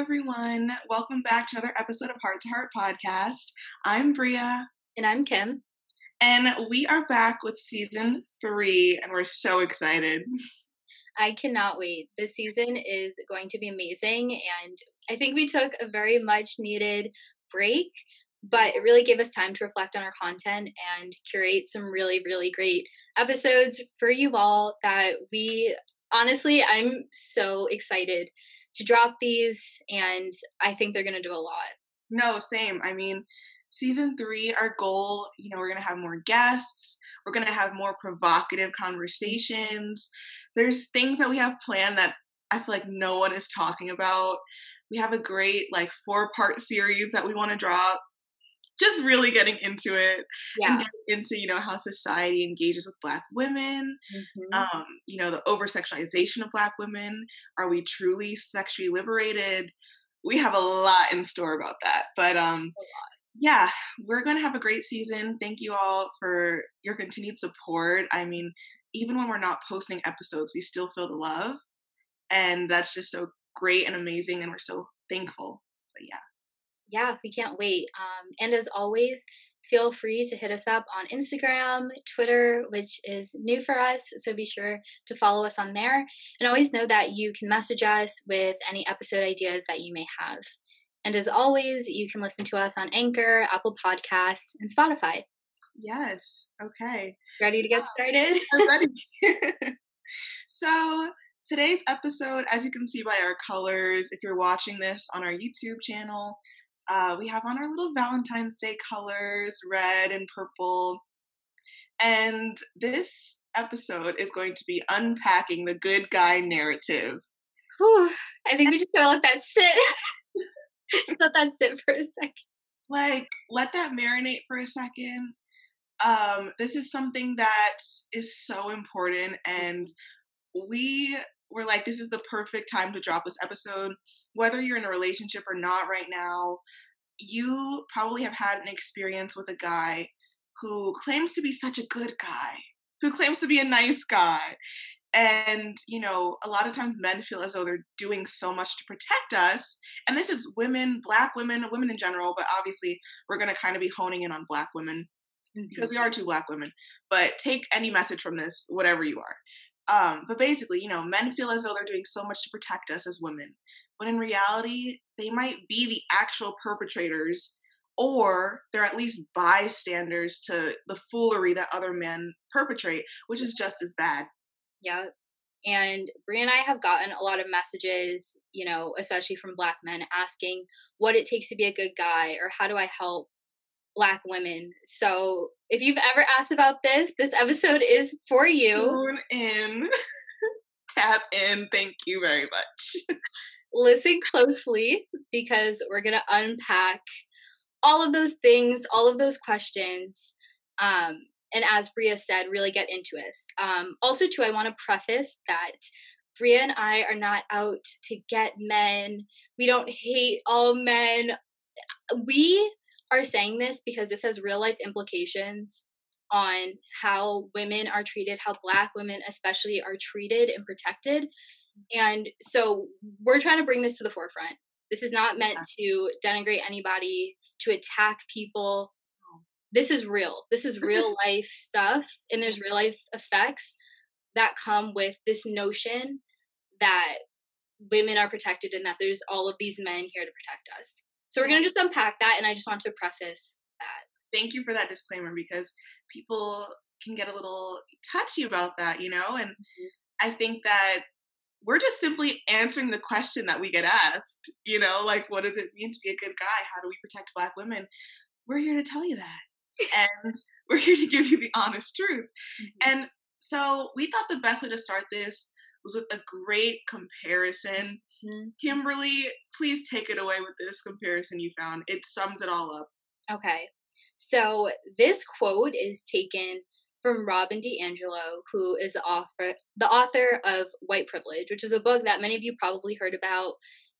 everyone. Welcome back to another episode of Heart to Heart Podcast. I'm Bria. And I'm Kim. And we are back with season three, and we're so excited. I cannot wait. This season is going to be amazing. And I think we took a very much needed break, but it really gave us time to reflect on our content and curate some really, really great episodes for you all that we honestly, I'm so excited to drop these, and I think they're going to do a lot. No, same. I mean, season three, our goal, you know, we're going to have more guests, we're going to have more provocative conversations. There's things that we have planned that I feel like no one is talking about. We have a great, like, four part series that we want to drop just really getting into it yeah. and into you know how society engages with black women mm-hmm. um you know the over sexualization of black women. Are we truly sexually liberated? We have a lot in store about that but um yeah we're gonna have a great season. Thank you all for your continued support. I mean even when we're not posting episodes we still feel the love and that's just so great and amazing and we're so thankful. But yeah yeah, we can't wait. Um, and as always, feel free to hit us up on Instagram, Twitter, which is new for us. So be sure to follow us on there. And always know that you can message us with any episode ideas that you may have. And as always, you can listen to us on Anchor, Apple Podcasts, and Spotify. Yes. Okay. Ready to get started? I'm ready. so, today's episode, as you can see by our colors, if you're watching this on our YouTube channel, uh, we have on our little Valentine's Day colors, red and purple. And this episode is going to be unpacking the good guy narrative. Whew, I think we just gotta let that sit. just let that sit for a second. Like, let that marinate for a second. Um, this is something that is so important, and we were like, this is the perfect time to drop this episode whether you're in a relationship or not right now, you probably have had an experience with a guy who claims to be such a good guy, who claims to be a nice guy. And, you know, a lot of times men feel as though they're doing so much to protect us. And this is women, black women, women in general, but obviously we're going to kind of be honing in on black women because we are two black women. But take any message from this, whatever you are. Um, but basically, you know, men feel as though they're doing so much to protect us as women when in reality, they might be the actual perpetrators or they're at least bystanders to the foolery that other men perpetrate, which is just as bad. Yeah. And Brie and I have gotten a lot of messages, you know, especially from Black men asking what it takes to be a good guy or how do I help Black women. So if you've ever asked about this, this episode is for you. Tune in, tap in. Thank you very much. listen closely because we're going to unpack all of those things, all of those questions. Um, and as Bria said, really get into us. Um, also, too, I want to preface that Bria and I are not out to get men. We don't hate all men. We are saying this because this has real life implications on how women are treated, how Black women, especially, are treated and protected. And so we're trying to bring this to the forefront. This is not meant to denigrate anybody, to attack people. This is real. This is real life stuff. And there's real life effects that come with this notion that women are protected and that there's all of these men here to protect us. So we're going to just unpack that. And I just want to preface that. Thank you for that disclaimer because people can get a little touchy about that, you know? And mm-hmm. I think that we're just simply answering the question that we get asked. You know, like, what does it mean to be a good guy? How do we protect Black women? We're here to tell you that. and we're here to give you the honest truth. Mm-hmm. And so we thought the best way to start this was with a great comparison. Mm-hmm. Kimberly, please take it away with this comparison you found. It sums it all up. Okay. So this quote is taken from Robin DiAngelo, who is the author, the author of White Privilege, which is a book that many of you probably heard about,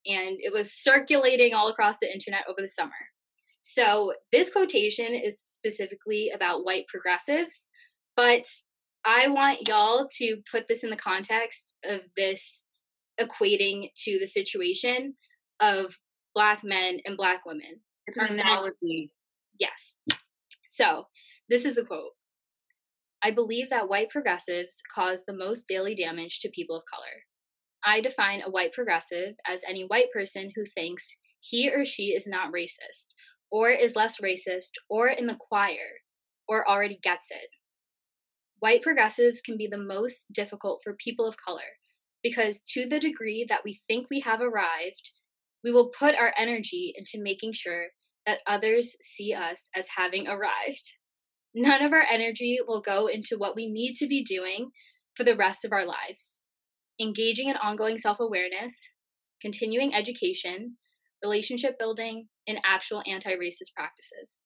and it was circulating all across the internet over the summer. So this quotation is specifically about white progressives, but I want y'all to put this in the context of this equating to the situation of black men and black women. It's an analogy. Yes. So, this is the quote I believe that white progressives cause the most daily damage to people of color. I define a white progressive as any white person who thinks he or she is not racist, or is less racist, or in the choir, or already gets it. White progressives can be the most difficult for people of color because, to the degree that we think we have arrived, we will put our energy into making sure that others see us as having arrived. None of our energy will go into what we need to be doing for the rest of our lives engaging in ongoing self awareness, continuing education, relationship building, and actual anti racist practices.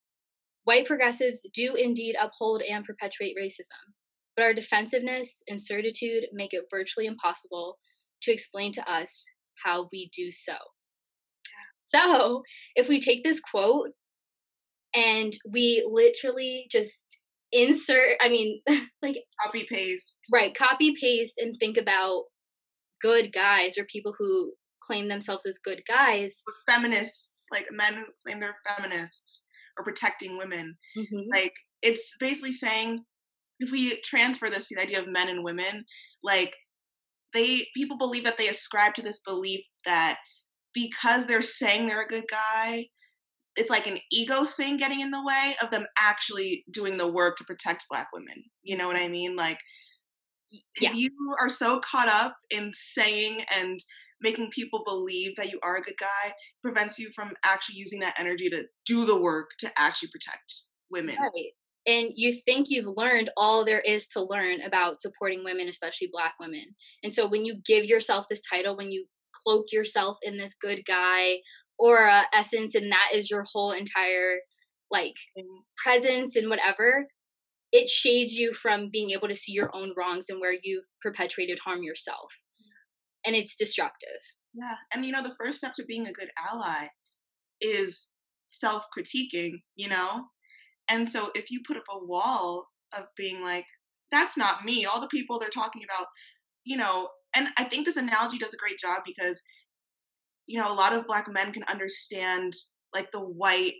White progressives do indeed uphold and perpetuate racism, but our defensiveness and certitude make it virtually impossible to explain to us how we do so. So, if we take this quote and we literally just insert, I mean, like copy paste. Right, copy paste and think about good guys or people who claim themselves as good guys. Feminists, like men who claim they're feminists or protecting women. Mm-hmm. Like it's basically saying if we transfer this the idea of men and women, like they people believe that they ascribe to this belief that because they're saying they're a good guy, it's like an ego thing getting in the way of them actually doing the work to protect black women. You know what I mean? Like yeah. if you are so caught up in saying and making people believe that you are a good guy prevents you from actually using that energy to do the work to actually protect women. Right. And you think you've learned all there is to learn about supporting women, especially black women. And so when you give yourself this title, when you cloak yourself in this good guy aura essence and that is your whole entire like mm. presence and whatever it shades you from being able to see your own wrongs and where you've perpetuated harm yourself. And it's destructive. Yeah. And you know, the first step to being a good ally is self critiquing, you know? And so if you put up a wall of being like, that's not me, all the people they're talking about, you know, and I think this analogy does a great job because, you know, a lot of black men can understand like the white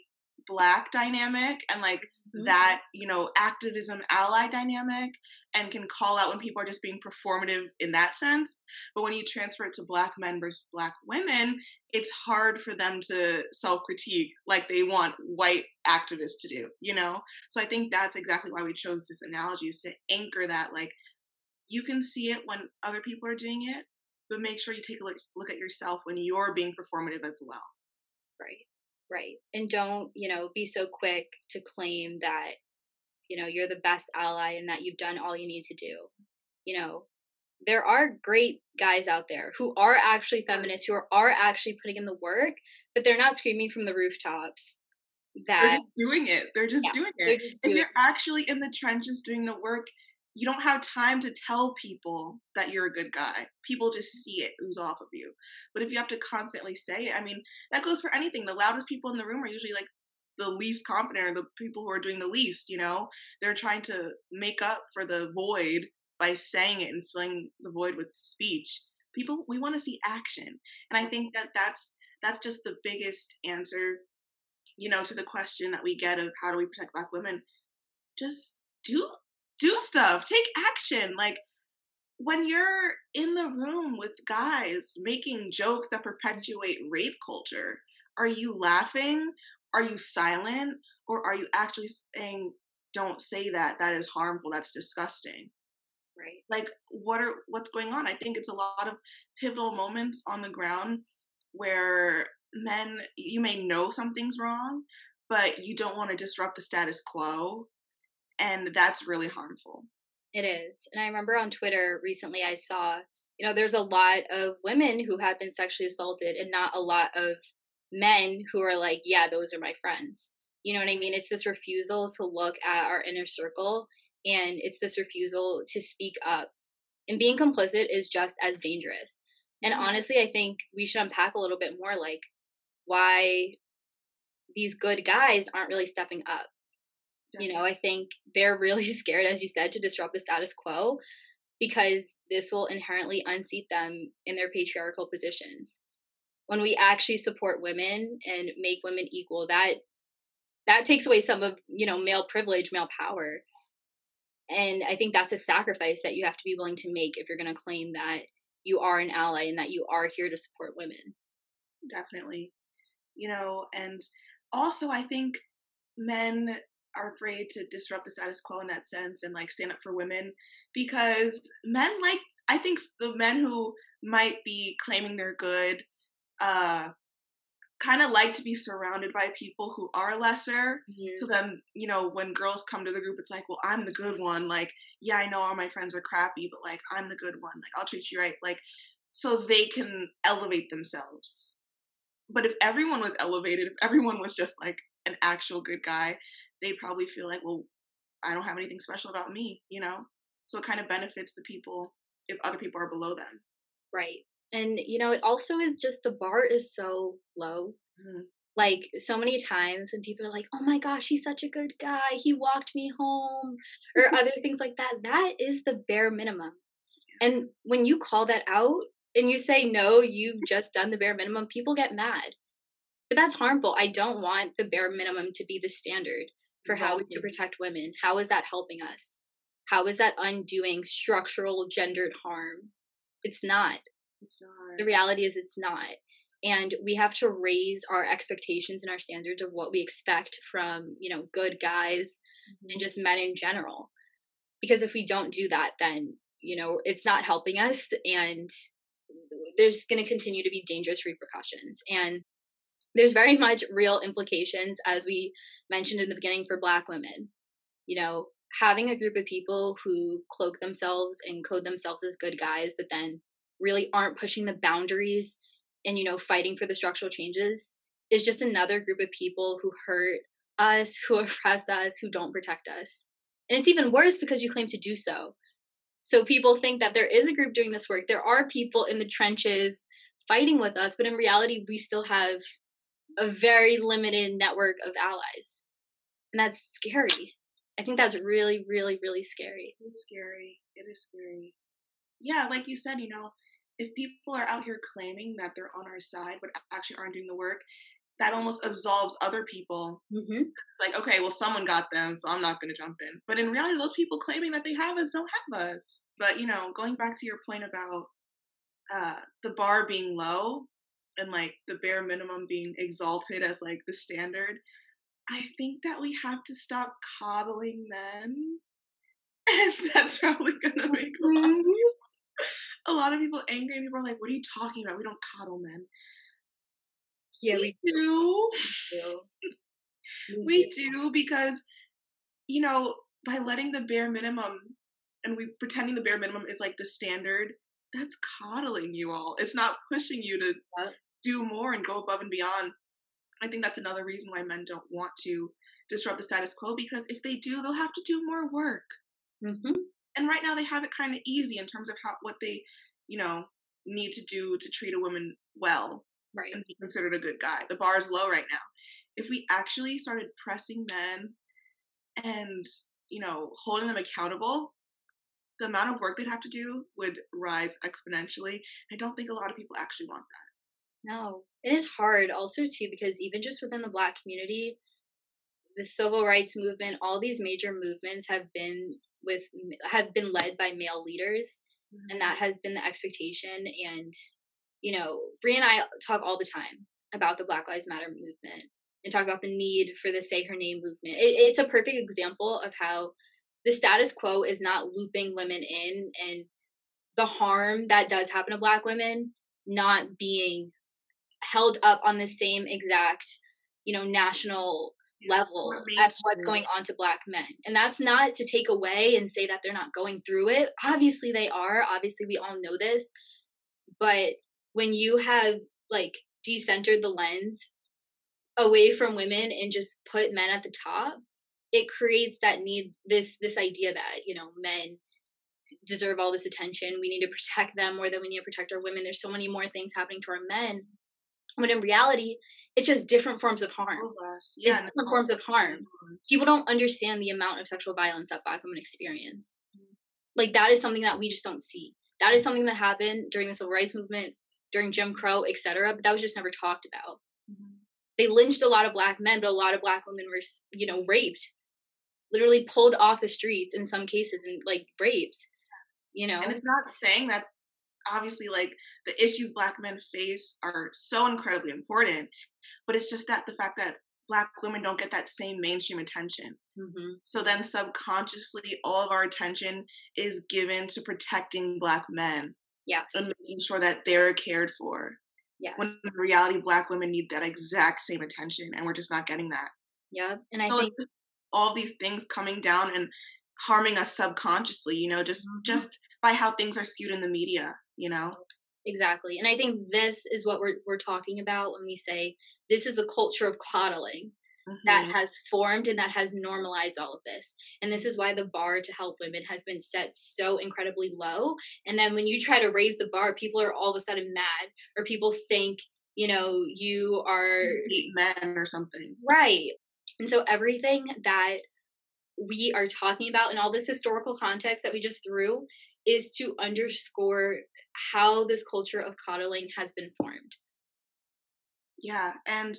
black dynamic and like mm-hmm. that you know activism ally dynamic and can call out when people are just being performative in that sense but when you transfer it to black men versus black women it's hard for them to self critique like they want white activists to do you know so i think that's exactly why we chose this analogy is to anchor that like you can see it when other people are doing it but make sure you take a look, look at yourself when you're being performative as well right Right. And don't, you know, be so quick to claim that, you know, you're the best ally and that you've done all you need to do. You know, there are great guys out there who are actually feminists, who are, are actually putting in the work, but they're not screaming from the rooftops that they're doing it. They're just yeah, doing it. They're just doing and they're actually in the trenches doing the work you don't have time to tell people that you're a good guy. People just mm-hmm. see it ooze off of you. But if you have to constantly say it, I mean, that goes for anything. The loudest people in the room are usually like the least confident or the people who are doing the least, you know? They're trying to make up for the void by saying it and filling the void with speech. People, we want to see action. And I think that that's that's just the biggest answer, you know, to the question that we get of how do we protect black women? Just do do stuff, take action. Like when you're in the room with guys making jokes that perpetuate rape culture, are you laughing? Are you silent? Or are you actually saying, don't say that, that is harmful, that's disgusting? Right. Like what are what's going on? I think it's a lot of pivotal moments on the ground where men you may know something's wrong, but you don't want to disrupt the status quo and that's really harmful. It is. And I remember on Twitter recently I saw, you know, there's a lot of women who have been sexually assaulted and not a lot of men who are like, yeah, those are my friends. You know what I mean? It's this refusal to look at our inner circle and it's this refusal to speak up. And being complicit is just as dangerous. And mm-hmm. honestly, I think we should unpack a little bit more like why these good guys aren't really stepping up you know, I think they're really scared, as you said, to disrupt the status quo because this will inherently unseat them in their patriarchal positions. when we actually support women and make women equal, that that takes away some of you know male privilege, male power. And I think that's a sacrifice that you have to be willing to make if you're going to claim that you are an ally and that you are here to support women. Definitely. You know, and also I think men are afraid to disrupt the status quo in that sense and like stand up for women because men like I think the men who might be claiming they're good uh kind of like to be surrounded by people who are lesser. Mm-hmm. So then, you know, when girls come to the group, it's like, well, I'm the good one. Like, yeah, I know all my friends are crappy, but like, I'm the good one. Like, I'll treat you right. Like, so they can elevate themselves. But if everyone was elevated, if everyone was just like an actual good guy, they probably feel like, well, I don't have anything special about me, you know? So it kind of benefits the people if other people are below them. Right. And, you know, it also is just the bar is so low. Mm-hmm. Like so many times when people are like, oh my gosh, he's such a good guy. He walked me home or other things like that. That is the bare minimum. And when you call that out and you say, no, you've just done the bare minimum, people get mad. But that's harmful. I don't want the bare minimum to be the standard for exactly. how we should protect women. How is that helping us? How is that undoing structural gendered harm? It's not. It's not. The reality is, it's not. And we have to raise our expectations and our standards of what we expect from, you know, good guys mm-hmm. and just men in general. Because if we don't do that, then, you know, it's not helping us and there's going to continue to be dangerous repercussions. And there's very much real implications, as we mentioned in the beginning, for Black women. You know, having a group of people who cloak themselves and code themselves as good guys, but then really aren't pushing the boundaries and, you know, fighting for the structural changes is just another group of people who hurt us, who oppress us, who don't protect us. And it's even worse because you claim to do so. So people think that there is a group doing this work. There are people in the trenches fighting with us, but in reality, we still have a very limited network of allies. And that's scary. I think that's really, really, really scary. It's scary. It is scary. Yeah, like you said, you know, if people are out here claiming that they're on our side but actually aren't doing the work, that almost absolves other people. Mm-hmm. It's like, okay, well, someone got them, so I'm not going to jump in. But in reality, those people claiming that they have us don't have us. But you know, going back to your point about uh, the bar being low, and like the bare minimum being exalted as like the standard, I think that we have to stop coddling men. And that's probably gonna make a lot, mm-hmm. a lot of people angry. People are like, "What are you talking about? We don't coddle men." Yeah, we, we do. do. we do because, you know, by letting the bare minimum and we pretending the bare minimum is like the standard, that's coddling you all. It's not pushing you to do more and go above and beyond. I think that's another reason why men don't want to disrupt the status quo because if they do, they'll have to do more work. Mm-hmm. And right now they have it kind of easy in terms of how what they, you know, need to do to treat a woman well right. and be considered a good guy. The bar is low right now. If we actually started pressing men and you know holding them accountable, the amount of work they'd have to do would rise exponentially. I don't think a lot of people actually want that. No, it is hard also too because even just within the Black community, the civil rights movement, all these major movements have been with have been led by male leaders, mm-hmm. and that has been the expectation. And you know, Brie and I talk all the time about the Black Lives Matter movement and talk about the need for the Say Her Name movement. It, it's a perfect example of how the status quo is not looping women in and the harm that does happen to Black women not being held up on the same exact, you know, national level as what's going on to black men. And that's not to take away and say that they're not going through it. Obviously they are. Obviously we all know this. But when you have like decentered the lens away from women and just put men at the top, it creates that need this this idea that, you know, men deserve all this attention. We need to protect them more than we need to protect our women. There's so many more things happening to our men when in reality, it's just different forms of harm. Yeah, it's different forms of harm. People don't understand the amount of sexual violence that Black women experience. Mm-hmm. Like that is something that we just don't see. That is something that happened during the civil rights movement, during Jim Crow, etc. But that was just never talked about. Mm-hmm. They lynched a lot of black men, but a lot of black women were, you know, raped, literally pulled off the streets in some cases and like raped. You know, and it's not saying that obviously like the issues black men face are so incredibly important but it's just that the fact that black women don't get that same mainstream attention. Mm-hmm. so then subconsciously all of our attention is given to protecting black men yes. and making sure that they're cared for yes. when in reality black women need that exact same attention and we're just not getting that. Yeah and i so think all these things coming down and harming us subconsciously you know just mm-hmm. just by how things are skewed in the media you know exactly and i think this is what we're we're talking about when we say this is the culture of coddling mm-hmm. that has formed and that has normalized all of this and this is why the bar to help women has been set so incredibly low and then when you try to raise the bar people are all of a sudden mad or people think you know you are men or something right and so everything that we are talking about in all this historical context that we just threw is to underscore how this culture of coddling has been formed. Yeah, and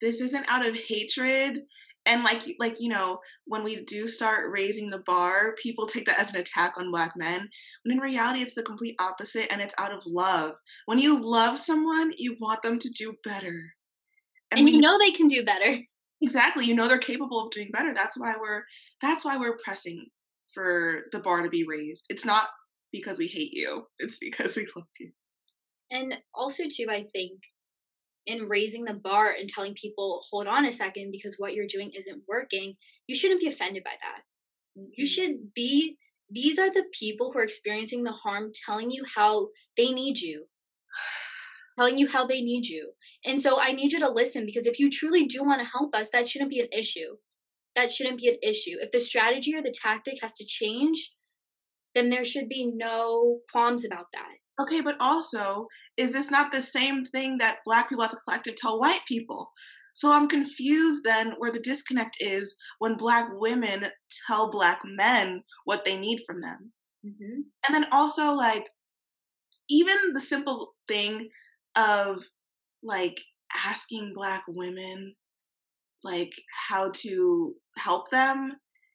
this isn't out of hatred and like like you know when we do start raising the bar people take that as an attack on black men when in reality it's the complete opposite and it's out of love. When you love someone you want them to do better. And, and you know they can do better. Exactly you know they're capable of doing better. That's why we're that's why we're pressing for the bar to be raised. It's not because we hate you, it's because we love you. And also, too, I think in raising the bar and telling people, hold on a second, because what you're doing isn't working, you shouldn't be offended by that. Mm-hmm. You should be, these are the people who are experiencing the harm telling you how they need you. Telling you how they need you. And so I need you to listen because if you truly do want to help us, that shouldn't be an issue that shouldn't be an issue. If the strategy or the tactic has to change, then there should be no qualms about that. Okay, but also, is this not the same thing that Black people as a collective tell white people? So I'm confused then where the disconnect is when Black women tell Black men what they need from them. Mm-hmm. And then also, like, even the simple thing of like asking Black women like how to help them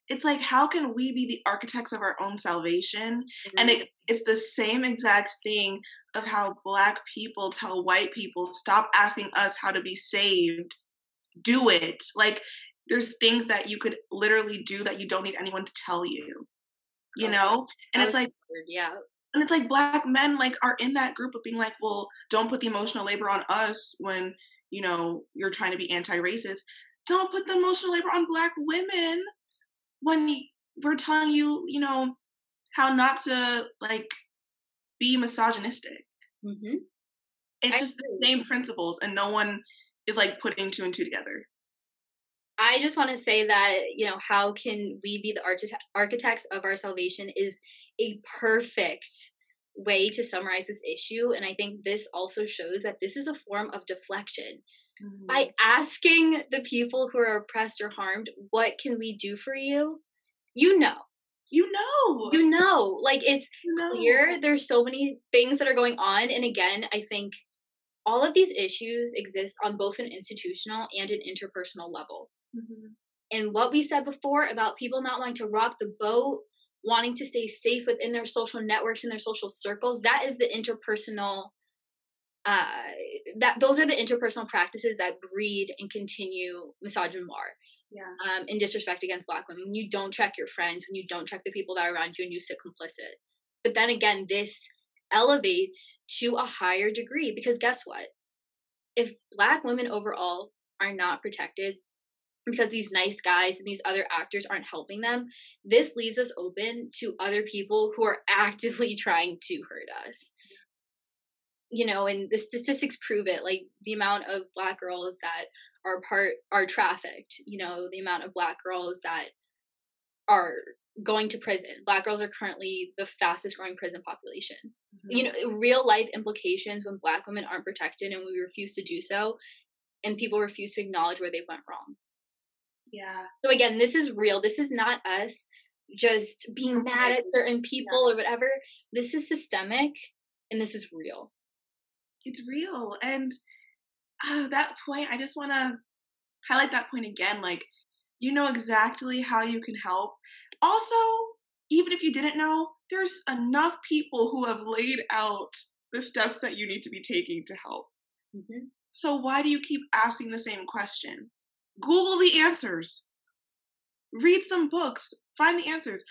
it's like how can we be the architects of our own salvation? Mm-hmm. and it, it's the same exact thing of how black people tell white people stop asking us how to be saved. Do it. Like there's things that you could literally do that you don't need anyone to tell you you know? And it's like yeah. and it's like black men like are in that group of being like well don't put the emotional labor on us when you know you're trying to be anti-racist don't put the emotional labor on black women when we're telling you, you know, how not to like be misogynistic. Mm-hmm. It's I just agree. the same principles, and no one is like putting two and two together. I just want to say that, you know, how can we be the architects of our salvation is a perfect way to summarize this issue. And I think this also shows that this is a form of deflection mm-hmm. by asking the people who are oppressed or harmed, what can we do for you? You know. You know. You know. Like it's you know. clear there's so many things that are going on. And again, I think all of these issues exist on both an institutional and an interpersonal level. Mm-hmm. And what we said before about people not wanting to rock the boat, wanting to stay safe within their social networks and their social circles, that is the interpersonal uh, that those are the interpersonal practices that breed and continue misogynoir yeah. um, and disrespect against black women. When you don't check your friends when you don't check the people that are around you and you sit complicit. But then again this elevates to a higher degree because guess what? If black women overall are not protected because these nice guys and these other actors aren't helping them this leaves us open to other people who are actively trying to hurt us you know, and the statistics prove it. Like the amount of black girls that are part are trafficked. You know, the amount of black girls that are going to prison. Black girls are currently the fastest growing prison population. Mm-hmm. You know, real life implications when black women aren't protected and we refuse to do so and people refuse to acknowledge where they went wrong. Yeah. So again, this is real. This is not us just being mad at certain people yeah. or whatever. This is systemic and this is real. It's real. And uh, that point, I just want to highlight that point again. Like, you know exactly how you can help. Also, even if you didn't know, there's enough people who have laid out the steps that you need to be taking to help. Mm-hmm. So why do you keep asking the same question? Google the answers. Read some books. Find the answers.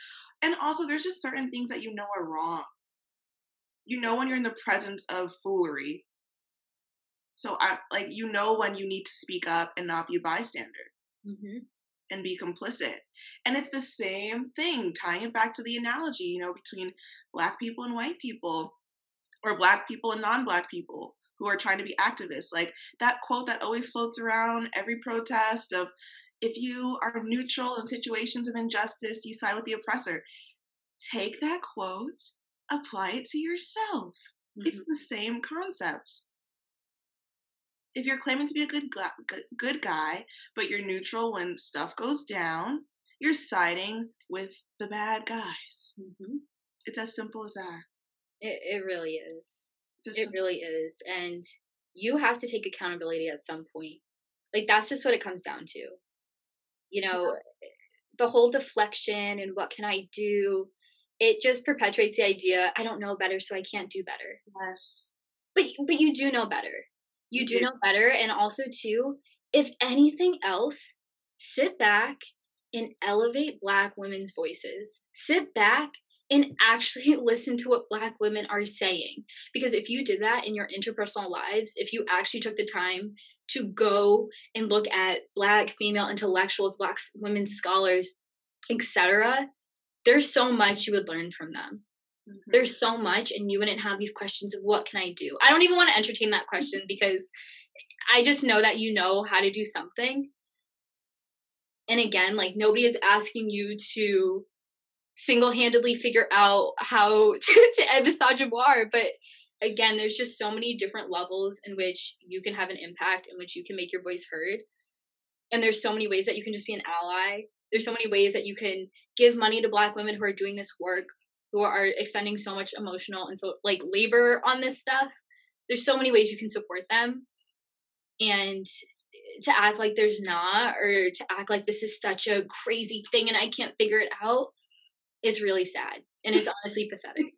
And also, there's just certain things that you know are wrong. You know when you're in the presence of foolery. So I like you know when you need to speak up and not be a bystander mm-hmm. and be complicit. And it's the same thing, tying it back to the analogy, you know, between black people and white people, or black people and non-black people who are trying to be activists. Like that quote that always floats around every protest of if you are neutral in situations of injustice, you side with the oppressor. Take that quote, apply it to yourself. Mm-hmm. It's the same concept. If you're claiming to be a good, good guy, but you're neutral when stuff goes down, you're siding with the bad guys. Mm-hmm. It's as simple as that. It it really is. Just it really is, and you have to take accountability at some point. Like that's just what it comes down to you know the whole deflection and what can i do it just perpetuates the idea i don't know better so i can't do better. Yes. But but you do know better. You do know better and also too if anything else sit back and elevate black women's voices. Sit back and actually listen to what black women are saying because if you did that in your interpersonal lives if you actually took the time to go and look at black female intellectuals black women scholars etc there's so much you would learn from them mm-hmm. there's so much and you wouldn't have these questions of what can i do i don't even want to entertain that question because i just know that you know how to do something and again like nobody is asking you to single-handedly figure out how to, to end misogynoir but again, there's just so many different levels in which you can have an impact, in which you can make your voice heard. And there's so many ways that you can just be an ally. There's so many ways that you can give money to Black women who are doing this work, who are expending so much emotional and so like labor on this stuff. There's so many ways you can support them. And to act like there's not, or to act like this is such a crazy thing and I can't figure it out, is really sad. And it's honestly pathetic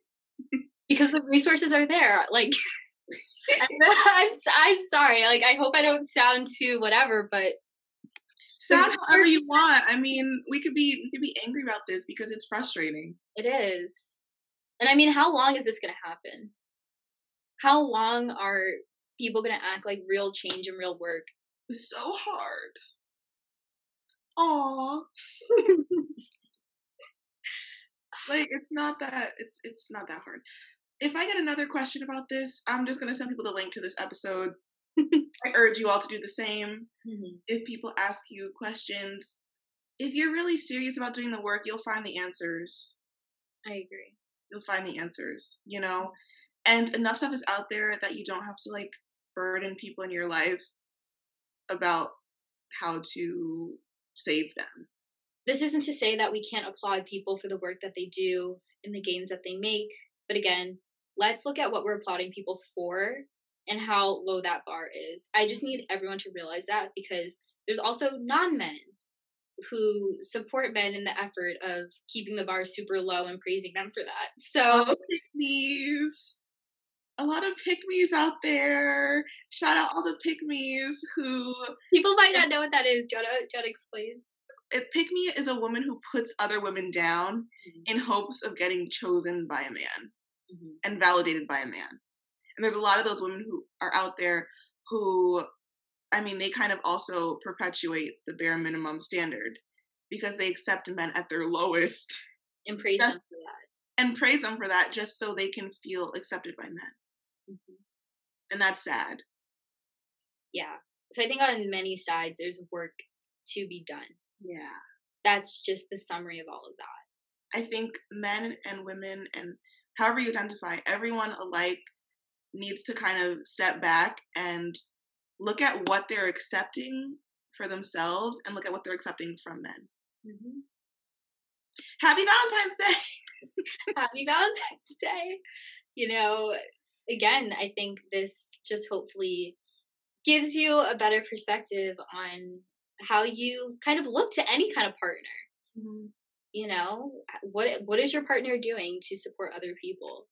because the resources are there. Like, I'm, I'm sorry. Like, I hope I don't sound too whatever, but sound however you want. I mean, we could be we could be angry about this because it's frustrating. It is, and I mean, how long is this going to happen? How long are people going to act like real change and real work? It's so hard. Aw. like it's not that it's it's not that hard if I get another question about this, I'm just going to send people the link to this episode. I urge you all to do the same. Mm-hmm. If people ask you questions, if you're really serious about doing the work, you'll find the answers. I agree. You'll find the answers, you know? And enough stuff is out there that you don't have to like burden people in your life about how to save them. This isn't to say that we can't applaud people for the work that they do and the gains that they make. But again, let's look at what we're applauding people for and how low that bar is. I just need everyone to realize that because there's also non men who support men in the effort of keeping the bar super low and praising them for that. So, pick-mes. A lot of pick-mes out there. Shout out all the pick-mes who. People might not know what that is. Jonah, Jonah explain. A pick-me is a woman who puts other women down mm-hmm. in hopes of getting chosen by a man mm-hmm. and validated by a man. And there's a lot of those women who are out there who, I mean, they kind of also perpetuate the bare minimum standard because they accept men at their lowest and praise them for that. And praise them for that just so they can feel accepted by men. Mm-hmm. And that's sad. Yeah. So I think on many sides there's work to be done. Yeah. That's just the summary of all of that. I think men and women and however you identify, everyone alike needs to kind of step back and look at what they're accepting for themselves and look at what they're accepting from men. Mm-hmm. Happy Valentine's Day! Happy Valentine's Day! You know, again, I think this just hopefully gives you a better perspective on how you kind of look to any kind of partner. Mm-hmm. You know, what what is your partner doing to support other people,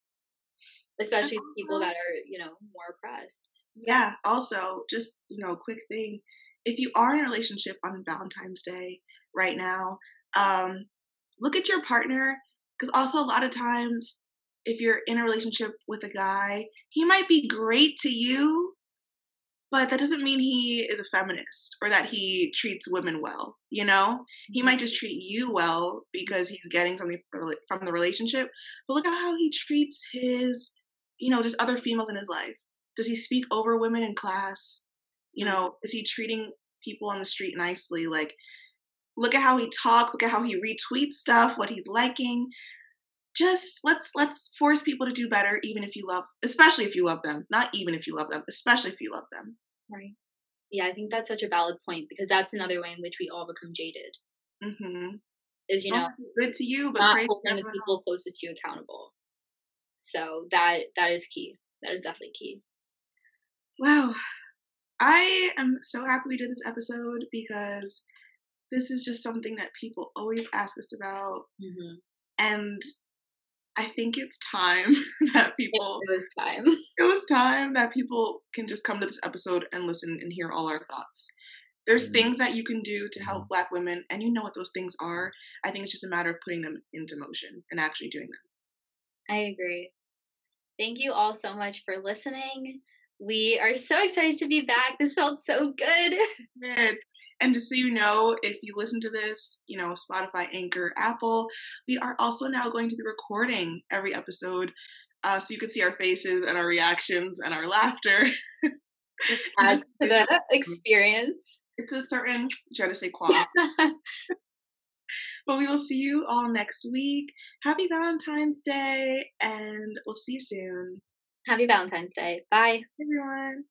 especially people that are you know more oppressed. Yeah. Also, just you know, quick thing: if you are in a relationship on Valentine's Day right now, um, look at your partner because also a lot of times if you're in a relationship with a guy, he might be great to you, but that doesn't mean he is a feminist or that he treats women well. You know, he might just treat you well because he's getting something from the relationship. But look at how he treats his, you know, just other females in his life. Does he speak over women in class? You know, is he treating people on the street nicely? Like, look at how he talks. Look at how he retweets stuff, what he's liking just let's let's force people to do better even if you love especially if you love them not even if you love them especially if you love them right yeah i think that's such a valid point because that's another way in which we all become jaded mm-hmm. is you know good to you but not holding the people closest to you accountable so that that is key that is definitely key wow i am so happy we did this episode because this is just something that people always ask us about mm-hmm. and I think it's time that people. It was time. It was time that people can just come to this episode and listen and hear all our thoughts. There's mm-hmm. things that you can do to help mm-hmm. Black women, and you know what those things are. I think it's just a matter of putting them into motion and actually doing them. I agree. Thank you all so much for listening. We are so excited to be back. This felt so good. Good. And just so you know, if you listen to this, you know, Spotify, Anchor, Apple, we are also now going to be recording every episode uh, so you can see our faces and our reactions and our laughter. Adds to the experience. It's a certain, try to say qual. But we will see you all next week. Happy Valentine's Day, and we'll see you soon. Happy Valentine's Day. Bye. everyone.